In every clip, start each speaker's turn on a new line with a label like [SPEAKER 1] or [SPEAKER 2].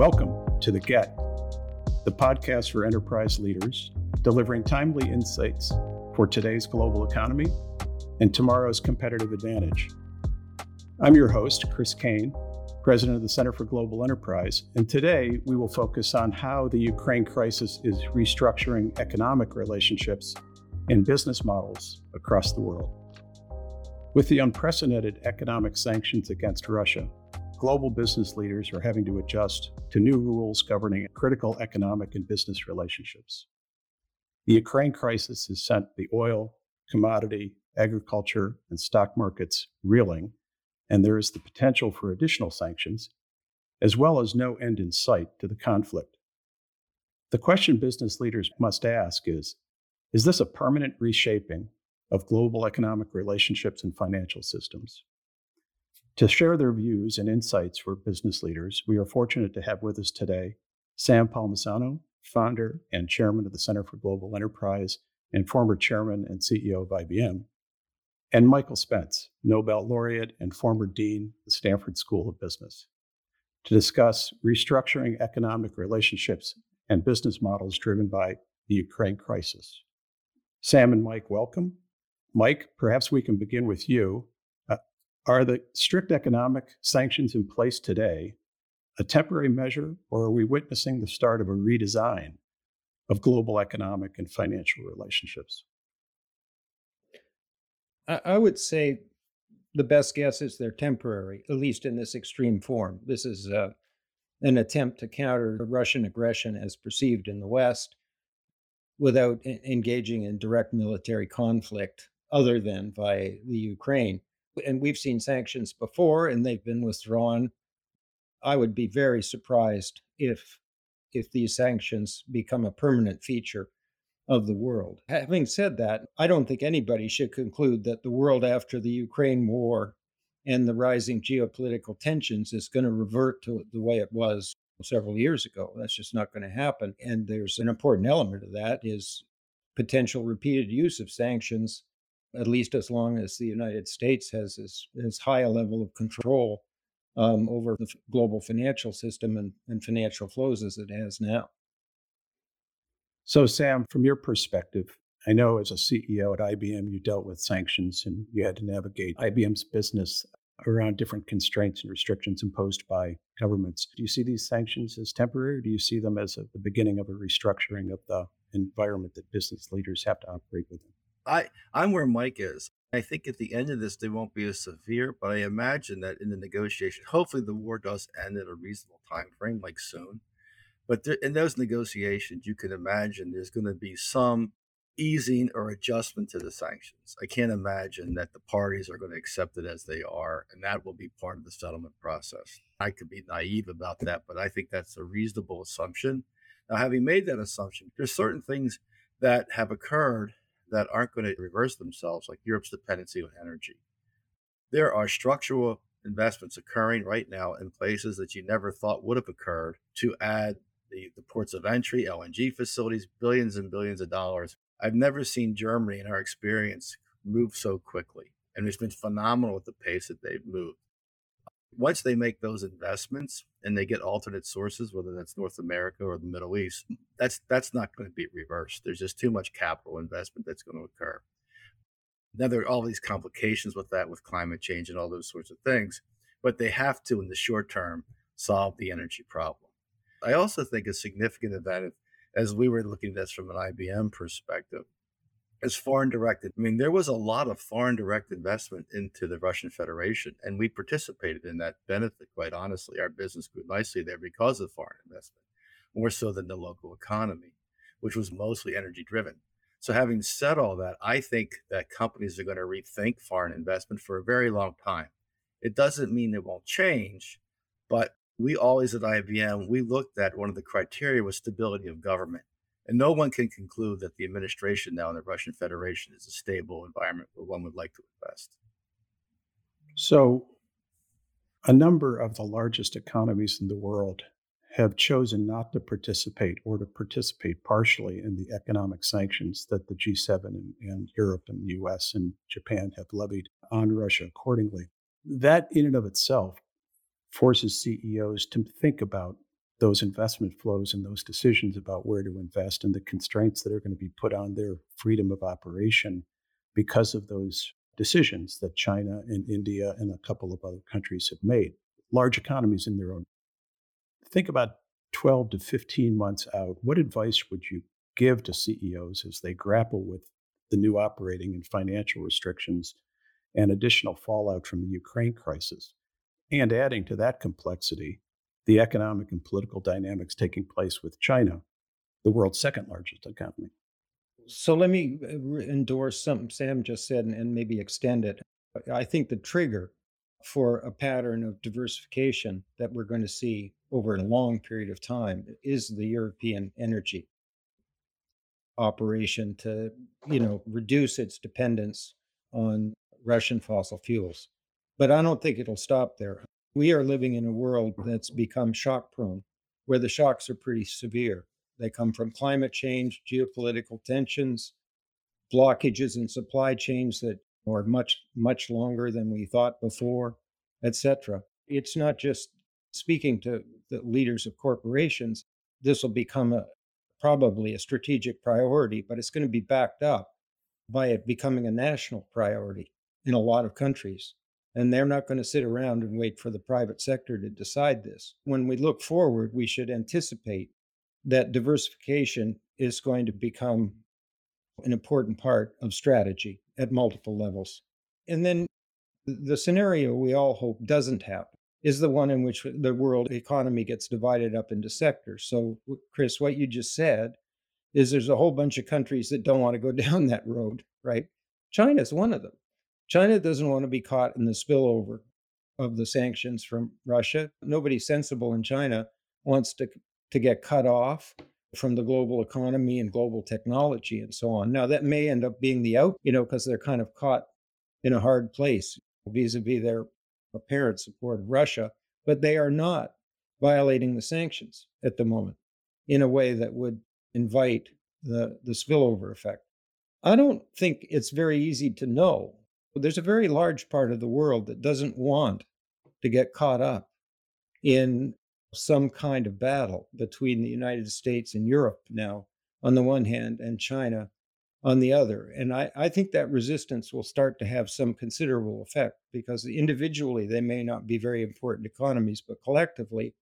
[SPEAKER 1] Welcome to The Get, the podcast for enterprise leaders, delivering timely insights for today's global economy and tomorrow's competitive advantage. I'm your host, Chris Caine, president of the Center for Global Enterprise, and today we will focus on how the Ukraine crisis is restructuring economic relationships and business models across the world. With the unprecedented economic sanctions against Russia, global business leaders are having to adjust to new rules governing critical economic and business relationships. The Ukraine crisis has sent the oil, commodity, agriculture, and stock markets reeling, and there is the potential for additional sanctions, as well as no end in sight to the conflict. The question business leaders must ask is Is this a permanent reshaping of global economic relationships and financial systems? To share their views and insights for business leaders, we are fortunate to have with us today Sam Palmisano, founder and chairman of the Center for Global Enterprise and former chairman and CEO of IBM, and Michael Spence, Nobel laureate and former dean of the Stanford School of Business, to discuss restructuring economic relationships and business models driven by the Ukraine crisis. Sam and Mike, welcome. Mike, perhaps we can begin with you. Are the strict economic sanctions in place today a temporary measure, or are we witnessing the start of a redesign of global economic and financial relationships?
[SPEAKER 2] I would say the best guess is they're temporary, at least in this extreme form. This is uh, an attempt to counter Russian aggression as perceived in the West without engaging in direct military conflict other than by the Ukraine. And we've seen sanctions before and they've been withdrawn. I would be very surprised if if these sanctions become a permanent feature of the world. Having said that, I don't think anybody should conclude that the world after the Ukraine war and the rising geopolitical tensions is going to revert to the way it was several years ago. That's just not going to happen. And there's an important element of that is potential repeated use of sanctions at least as long as the United States has as, as high a level of control um, over the global financial system and, and financial flows as it has now.
[SPEAKER 1] So, Sam, from your perspective, I know as a CEO at IBM, you dealt with sanctions and you had to navigate IBM's business around different constraints and restrictions imposed by governments. Do you see these sanctions as temporary? Or do you see them as a, the beginning of a restructuring of the environment that business leaders have to operate within?
[SPEAKER 3] I I'm where Mike is. I think at the end of this, they won't be as severe, but I imagine that in the negotiation, hopefully the war does end at a reasonable time frame, like soon. But there, in those negotiations, you can imagine there's going to be some easing or adjustment to the sanctions. I can't imagine that the parties are going to accept it as they are, and that will be part of the settlement process. I could be naive about that, but I think that's a reasonable assumption. Now, having made that assumption, there's certain things that have occurred that aren't going to reverse themselves, like Europe's dependency on energy. There are structural investments occurring right now in places that you never thought would have occurred to add the, the ports of entry, LNG facilities, billions and billions of dollars. I've never seen Germany, in our experience, move so quickly. And it's been phenomenal at the pace that they've moved once they make those investments and they get alternate sources, whether that's North America or the Middle East, that's that's not going to be reversed. There's just too much capital investment that's going to occur. Now there are all these complications with that, with climate change and all those sorts of things, but they have to, in the short term, solve the energy problem. I also think a significant event, as we were looking at this from an IBM perspective, as foreign directed. I mean, there was a lot of foreign direct investment into the Russian Federation, and we participated in that benefit, quite honestly. Our business grew nicely there because of foreign investment, more so than the local economy, which was mostly energy driven. So, having said all that, I think that companies are going to rethink foreign investment for a very long time. It doesn't mean it won't change, but we always at IBM, we looked at one of the criteria was stability of government and no one can conclude that the administration now in the Russian Federation is a stable environment where one would like to invest.
[SPEAKER 1] So, a number of the largest economies in the world have chosen not to participate or to participate partially in the economic sanctions that the G7 and, and, Europe and the US and Japan have levied on Russia accordingly. That, in and of itself, forces CEOs to think about those investment flows and those decisions about where to invest and the constraints that are going to be put on their freedom of operation because of those decisions that China and India and a couple of other countries have made. Large economies in their own. Think about 12 to 15 months out. What advice would you give to CEOs as they grapple with the new operating and financial restrictions and additional fallout from the Ukraine crisis? And adding to that complexity, the economic and political dynamics taking place with China, the world's second largest economy.
[SPEAKER 2] So let me uh, endorse something Sam just said and, and maybe extend it. I think the trigger for a pattern of diversification that we're going to see over a long period of time is the European energy operation to, you know, reduce its dependence on Russian fossil fuels. But I don't think it'll stop there. We are living in a world that's become shock prone, where the shocks are pretty severe. They come from climate change, geopolitical tensions, blockages in supply chains that are much, much longer than we thought before, etc. It's not just speaking to the leaders of corporations, this will become a probably a strategic priority, but it's going to be backed up by it becoming a national priority in a lot of countries. And they're not going to sit around and wait for the private sector to decide this. When we look forward, we should anticipate that diversification is going to become an important part of strategy at multiple levels. And then the scenario we all hope doesn't happen is the one in which the world economy gets divided up into sectors. So, Chris, what you just said is there's a whole bunch of countries that don't want to go down that road, right? China's one of them. China doesn't want to be caught in the spillover of the sanctions from Russia. Nobody sensible in China wants to, to get cut off from the global economy and global technology and so on. Now, that may end up being the out, you know, because they're kind of caught in a hard place vis a vis their apparent support of Russia, but they are not violating the sanctions at the moment in a way that would invite the, the spillover effect. I don't think it's very easy to know. There's a very large part of the world that doesn't want to get caught up in some kind of battle between the United States and Europe now, on the one hand, and China on the other. And I, I think that resistance will start to have some considerable effect because individually they may not be very important economies, but collectively,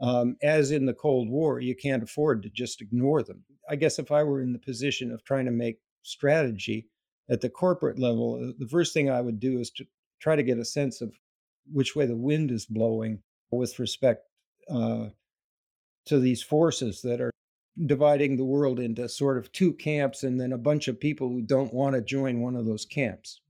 [SPEAKER 2] um, as in the Cold War, you can't afford to just ignore them. I guess if I were in the position of trying to make strategy at the corporate level, uh, the first thing I would do is to try to get a sense of which way the wind is blowing with respect uh, to these forces that are dividing the world into sort of two camps and then a bunch of people who don't want to join one of those camps.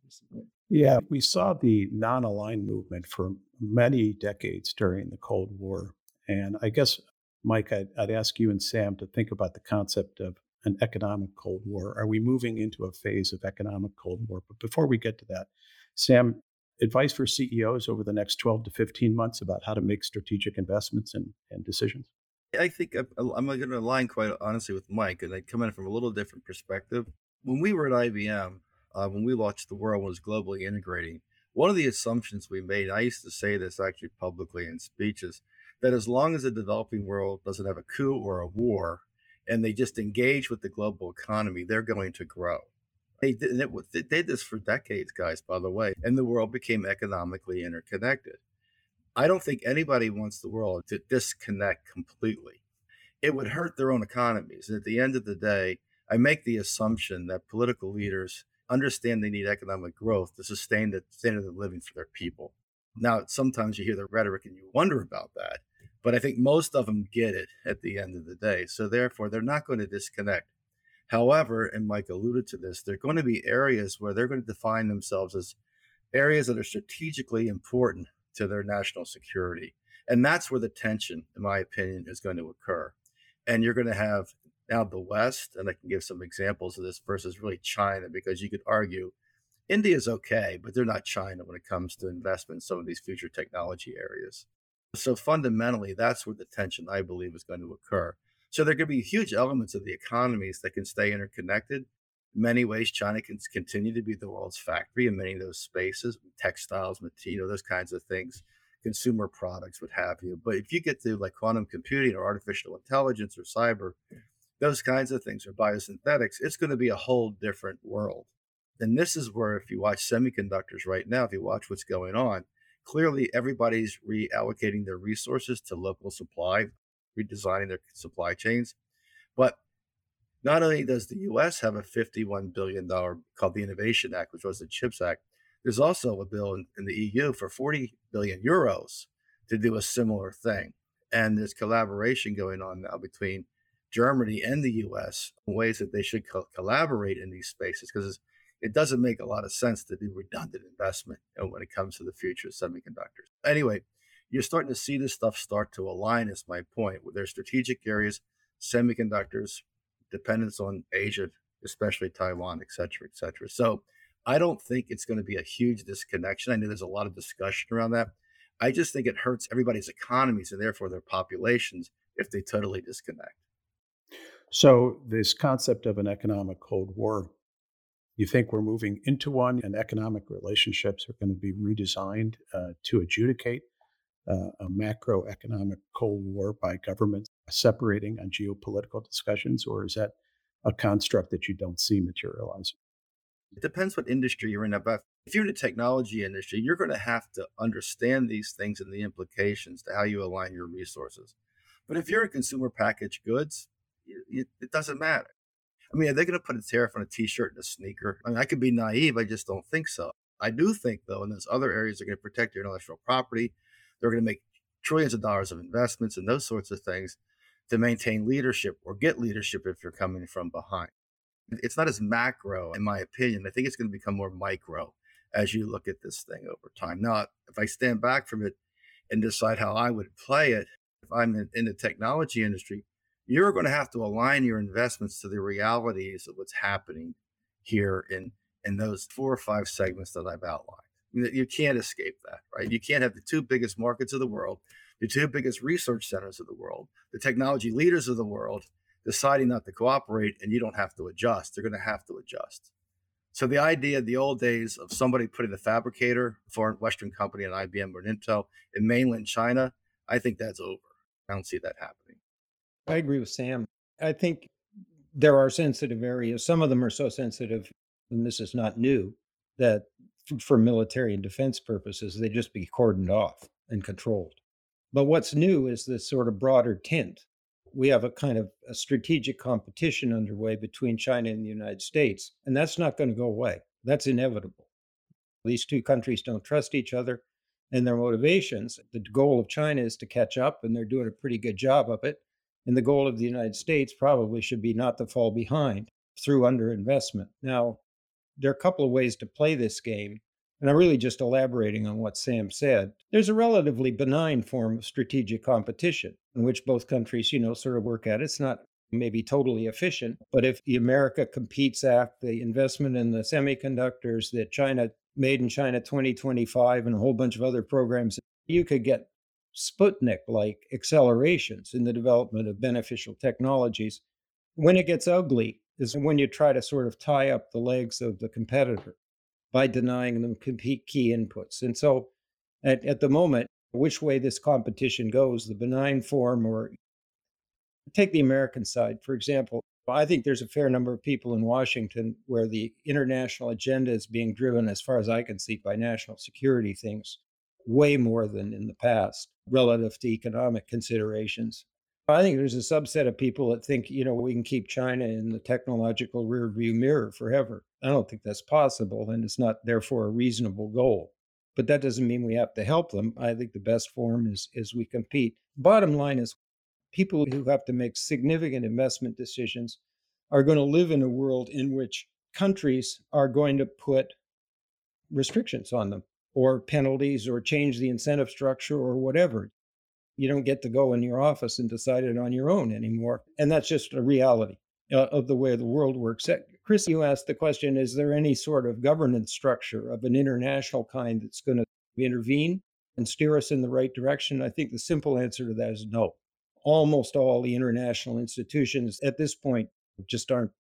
[SPEAKER 1] Yeah, we saw the non aligned movement for many decades during the Cold War. And I guess, Mike, I'd, I'd, ask you and Sam to think about the concept of an economic Cold War. Are we moving into a phase of economic Cold War? But before we get to that, Sam, advice for CEOs over the next 12 to 15 months about how to make strategic investments and, and decisions?
[SPEAKER 3] I think I'm, I'm going to align quite honestly with Mike, and I come in from a little different perspective. When we were at IBM, uh, when we launched the world was globally integrating, one of the assumptions we made, I used to say this actually publicly in speeches, that as long as the developing world doesn't have a coup or a war, and they just engage with the global economy, they're going to grow. They did, they did this for decades, guys, by the way, and the world became economically interconnected. I don't think anybody wants the world to disconnect completely. It would hurt their own economies. And at the end of the day, I make the assumption that political leaders understand they need economic growth to sustain the standard of living for their people. Now, sometimes you hear the rhetoric and you wonder about that, but I think most of them get it at the end of the day. So, therefore, they're not going to disconnect. However, and Mike alluded to this, there are going to be areas where they're going to define themselves as areas that are strategically important to their national security. And that's where the tension, in my opinion, is going to occur. And you're going to have now the West, and I can give some examples of this versus really China, because you could argue India's okay, but they're not China when it comes to investment in some of these future technology areas. So fundamentally, that's where the tension, I believe, is going to occur. So there could be huge elements of the economies that can stay interconnected. In many ways, China can continue to be the world's factory in many of those spaces, textiles, know, those kinds of things consumer products, what have you. But if you get to like quantum computing or artificial intelligence or cyber, those kinds of things or biosynthetics, it's going to be a whole different world. And this is where, if you watch semiconductors right now, if you watch what's going on, clearly everybody's reallocating their resources to local supply, redesigning their supply chains. But not only does the US have a $51 billion called the Innovation Act, which was the CHIPS Act, there's also a bill in, in the EU for 40 billion euros to do a similar thing. And there's collaboration going on now between Germany and the US ways that they should co- collaborate in these spaces because it doesn't make a lot of sense to do redundant investment uh, when it comes to the future of semiconductors. Anyway, you're starting to see this stuff start to align, is my point, their strategic areas, semiconductors, dependence on Asia, especially Taiwan, et cetera, et cetera. So I don't think it's going to be a huge disconnection. I know there's a lot of discussion around that. I just think it hurts everybody's economies and therefore their populations if they totally disconnect.
[SPEAKER 1] So, this concept of an economic Cold War, you think we're moving into one and economic relationships are going to be redesigned uh, to adjudicate uh, a macroeconomic Cold War by governments separating on geopolitical discussions, or is that a construct that you don't see materializing?
[SPEAKER 3] It depends what industry you're in. But if you're in the technology industry, you're going to have to understand these things and the implications to how you align your resources. But if you're in consumer packaged goods, it doesn't matter. I mean, are they going to put a tariff on a t-shirt and a sneaker? I mean, I could be naive. I just don't think so. I do think, though, in those other areas, they're going to protect your intellectual property. They're going to make trillions of dollars of investments and those sorts of things to maintain leadership or get leadership if you're coming from behind. It's not as macro, in my opinion. I think it's going to become more micro as you look at this thing over time. Now, if I stand back from it and decide how I would play it, if I'm in, in the technology industry, you're going to have to align your investments to the realities of what's happening here in in those four or five segments that I've outlined. You can't escape that, right? You can't have the two biggest markets of the world, the two biggest research centers of the world, the technology leaders of the world, deciding not to cooperate and you don't have to adjust. They're going to have to adjust. So the idea, of the old days of somebody putting a fabricator, foreign Western company, an IBM or Intel in mainland China, I think that's over. I don't see that happening.
[SPEAKER 2] I agree with Sam. I think there are sensitive areas. Some of them are so sensitive, and this is not new, that for military and defense purposes, they just be cordoned off and controlled. But what's new is this sort of broader tint we have a kind of a strategic competition underway between China and the United States, and that's not going to go away. That's inevitable. These two countries don't trust each other and their motivations. The goal of China is to catch up, and they're doing a pretty good job of it. And the goal of the United States probably should be not to fall behind through underinvestment. Now, there are a couple of ways to play this game. And I'm really just elaborating on what Sam said. There's a relatively benign form of strategic competition in which both countries, you know, sort of work at. It's not maybe totally efficient, but if the America Competes Act, the investment in the semiconductors that China made in China 2025 and a whole bunch of other programs, you could get Sputnik like accelerations in the development of beneficial technologies. When it gets ugly is when you try to sort of tie up the legs of the competitor by denying them key inputs. And so at, at the moment, which way this competition goes, the benign form or take the American side, for example. I think there's a fair number of people in Washington where the international agenda is being driven, as far as I can see, by national security things way more than in the past relative to economic considerations. I think there's a subset of people that think, you know, we can keep China in the technological rearview mirror forever. I don't think that's possible, and it's not therefore a reasonable goal. But that doesn't mean we have to help them. I think the best form is is we compete. Bottom line is people who have to make significant investment decisions are going to live in a world in which countries are going to put restrictions on them or penalties or change the incentive structure or whatever. You don't get to go in your office and decide it on your own anymore. And that's just a reality uh, of the way the world works. Chris, you asked the question Is there any sort of governance structure of an international kind that's going to intervene and steer us in the right direction? I think the simple answer to that is no. Almost all the international institutions at this point just aren't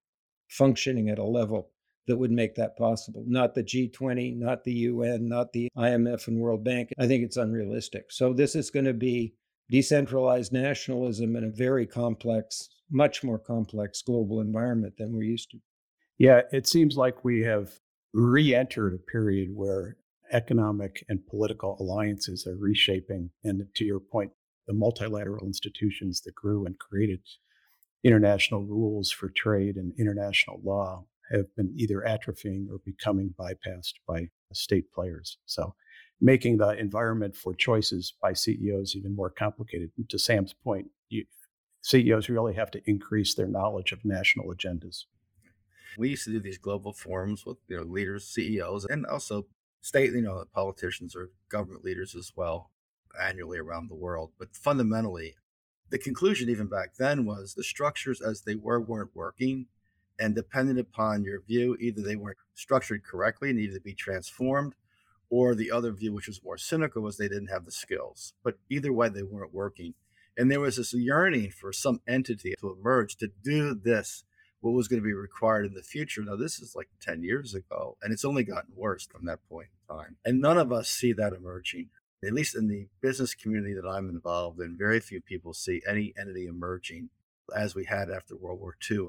[SPEAKER 2] functioning at a level that would make that possible. Not the G20, not the UN, not the IMF and World Bank. I think it's unrealistic. So this is going to be decentralized nationalism in a very complex, much more complex global environment than we're used to.
[SPEAKER 1] Yeah, it seems like we have re entered a period where economic and political alliances are reshaping. And to your point, the multilateral institutions that grew and created international rules for trade and international law have been either atrophying or becoming bypassed by state players. So, making the environment for choices by CEOs even more complicated. And to Sam's point, you, CEOs really have to increase their knowledge of national agendas.
[SPEAKER 3] We used to do these global forums with you know leaders, CEOs, and also state, you know, politicians or government leaders as well annually around the world. But fundamentally, the conclusion even back then was the structures as they were weren't working. And dependent upon your view, either they weren't structured correctly, needed to be transformed, or the other view, which was more cynical, was they didn't have the skills. But either way, they weren't working. And there was this yearning for some entity to emerge to do this what was going to be required in the future. Now, this is like 10 years ago, and it's only gotten worse from that point in time. And none of us see that emerging. At least in the business community that I'm involved in, very few people see any entity emerging as we had after World War II.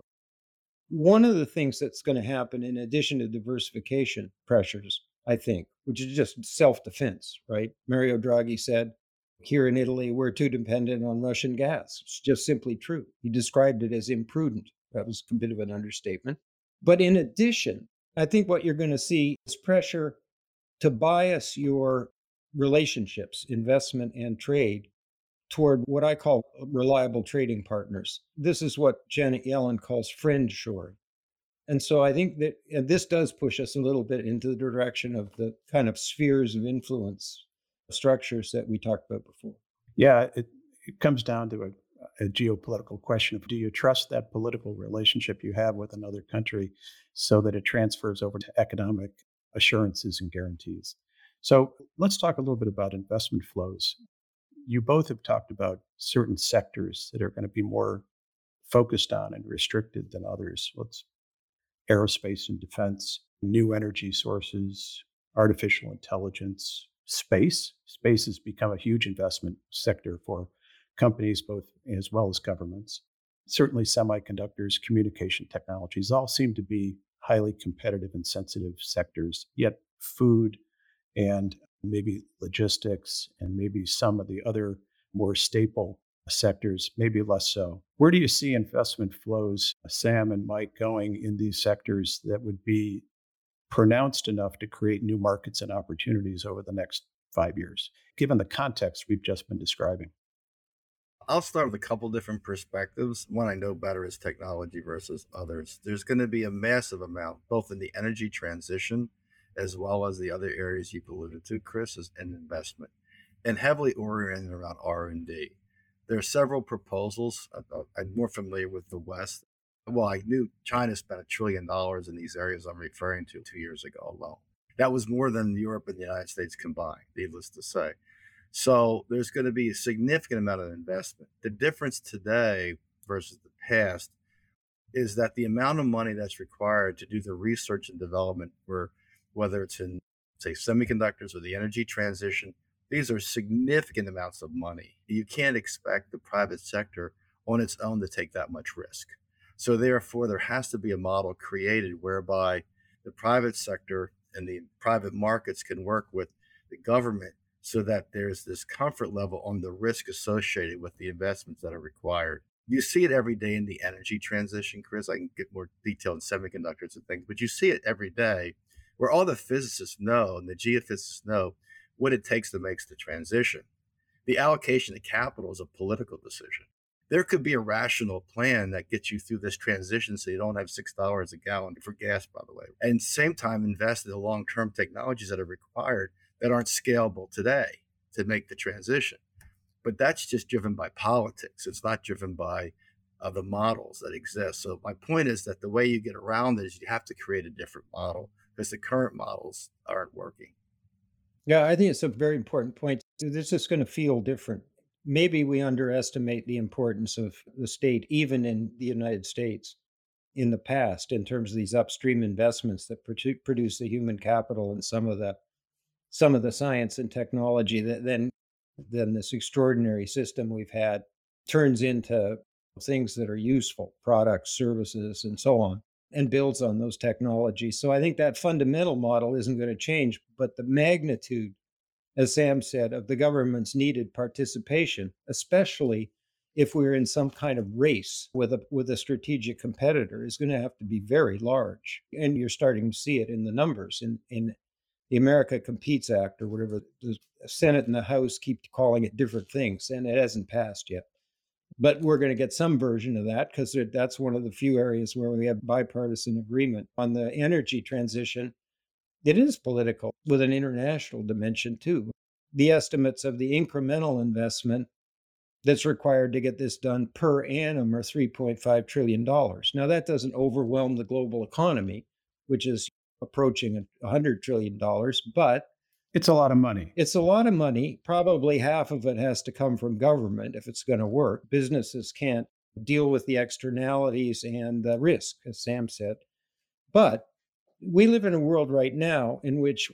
[SPEAKER 2] One of the things that's going to happen, in addition to diversification pressures, I think, which is just self defense, right? Mario Draghi said, here in Italy, we're too dependent on Russian gas. It's just simply true. He described it as imprudent. That was a bit of an understatement. But in addition, I think what you're going to see is pressure to bias your relationships, investment and trade, toward what I call uh, reliable trading partners. This is what Janet Yellen calls friend shoring. And so I think that this does push us a little bit into the direction of the kind of spheres of influence structures that we talked about before.
[SPEAKER 1] Yeah, it, it comes down to a a geopolitical question of do you trust that political relationship you have with another country so that it transfers over to economic assurances and guarantees. So let's talk a little bit about investment flows. You both have talked about certain sectors that are going to be more focused on and restricted than others. Let's aerospace and defense, new energy sources, artificial intelligence, space. Space has become a huge investment sector for companies, both as well as governments. Certainly, semiconductors, communication technologies all seem to be highly competitive and sensitive sectors, yet, food and maybe logistics and maybe some of the other more staple sectors, maybe less so. Where do you see investment flows, uh, Sam and Mike, going in these sectors that would be pronounced enough to create new markets and opportunities over the next five years, given the context we've just been describing?
[SPEAKER 3] I'll start with a couple different perspectives. One I know better is technology versus others. There's going to be a massive amount, both in the energy transition as well as the other areas you've alluded to, Chris, is an investment, and heavily oriented around R and D. There are several proposals. Uh, uh, I'm more familiar with the West. Well, I knew China spent a trillion dollars in these areas I'm referring to two years ago alone. That was more than Europe and the United States combined, needless to say. So there's going to be a significant amount of investment. The difference today versus the past is that the amount of money that's required to do the research and development for whether it's in say semiconductors or the energy transition, these are significant amounts of money. You can't expect the private sector on its own to take that much risk. So therefore there has to be a model created whereby the private sector and the private markets can work with the government so that there's this comfort level on the risk associated with the investments that are required. You see it every day in the energy transition, Chris. I can get more detail in semiconductors and things, but you see it every day where all the physicists know and the geophysicists know what it takes to make the transition. The allocation of capital is a political decision. There could be a rational plan that gets you through this transition so you don't have $6 a gallon for gas, by the way. And same time, invest in the long term technologies that are required that aren't scalable today to make the transition. But that's just driven by politics. It's not driven by uh, the models that exist. So my point is that the way you get around it is you have to create a different model because the current models aren't working.
[SPEAKER 2] Yeah, I think it's a very important point. This is going to feel different. Maybe we underestimate the importance of the state, even in the United States. in the past in terms of these upstream investments that produce the human capital and some of the some of the science and technology that then then this extraordinary system we've had turns into things that are useful products services and so on and builds on those technologies. So i think that fundamental model isn't going to change but the magnitude as sam said of the government's needed participation especially if we're in some kind of race with a with a strategic competitor is going to have to be very large. And you're starting to see it in the numbers in in the America Competes Act or whatever the Senate and the House keep calling it different things and it hasn't passed yet but we're going to get some version of that because that's one of the few areas where we have bipartisan agreement on the energy transition it is political with an international dimension too the estimates of the incremental investment that's required to get this done per annum are $3.5 trillion. Now, that doesn't overwhelm the global economy, which is approaching $100 trillion, but
[SPEAKER 1] it's a lot of money.
[SPEAKER 2] It's a lot of money. Probably half of it has to come from government if it's going to work. Businesses can't deal with the externalities and the risk, as Sam said. But we live in a world right now in which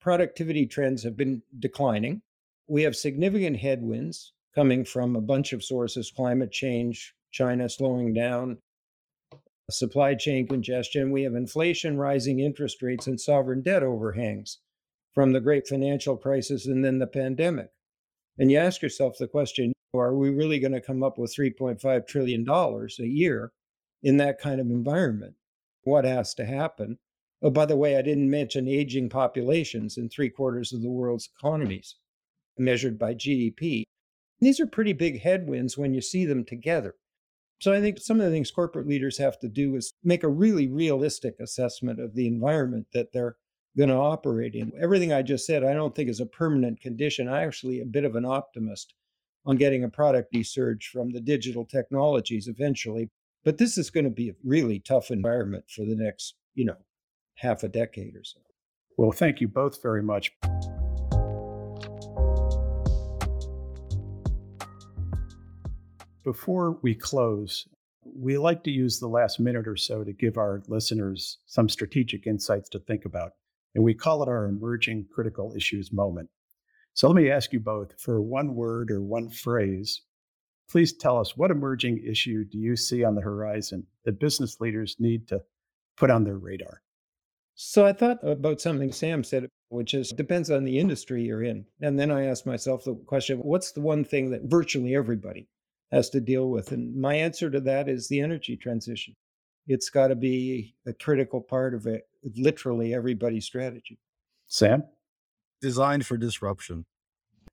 [SPEAKER 2] productivity trends have been declining. We have significant headwinds coming from a bunch of sources climate change, China slowing down, supply chain congestion. We have inflation, rising interest rates, and sovereign debt overhangs from the great financial crisis and then the pandemic. And you ask yourself the question are we really going to come up with $3.5 trillion a year in that kind of environment? What has to happen? Oh, by the way, I didn't mention aging populations in three quarters of the world's economies measured by GDP. These are pretty big headwinds when you see them together. So I think some of the things corporate leaders have to do is make a really realistic assessment of the environment that they're going to operate in. Everything I just said, I don't think is a permanent condition. I actually a bit of an optimist on getting a product surge from the digital technologies eventually. But this is going to be a really tough environment for the next, you know, half a decade or so.
[SPEAKER 1] Well, thank you both very much. Before we close, we like to use the last minute or so to give our listeners some strategic insights to think about, and we call it our emerging critical issues moment. So let me ask you both for one word or one phrase, please tell us what emerging issue do you see on the horizon that business leaders need to put on their radar?
[SPEAKER 2] So I thought about something Sam said, which is depends on the industry you're in. And then I asked myself the question, what's the one thing that virtually everybody has to deal with. And my answer to that is the energy transition. It's got to be a critical part of it, literally everybody's strategy.
[SPEAKER 1] Sam?
[SPEAKER 3] Designed for disruption.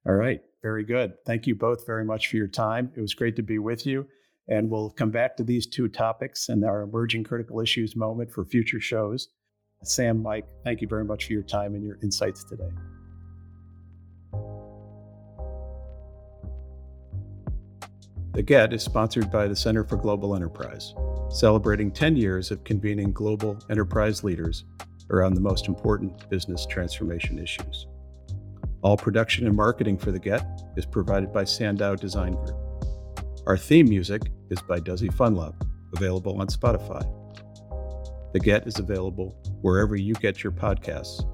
[SPEAKER 1] All right. Very good. Thank you both very much for your time. It was great to be with you. And we'll come back to these two topics and our emerging critical issues moment for future shows. Sam, Mike, thank you very much for your time and your insights today. The GET is sponsored by the Center for Global Enterprise, celebrating 10 years of convening global enterprise leaders around the most important business transformation issues. All production and marketing for the GET is provided by Sandow Design Group. Our theme music is by Duzzy Funlove, available on Spotify. The GET is available wherever you get your podcasts.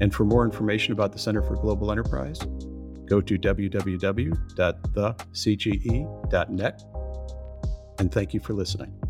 [SPEAKER 1] And for more information about the Center for Global Enterprise, go to www.thecge.net. And thank you for listening.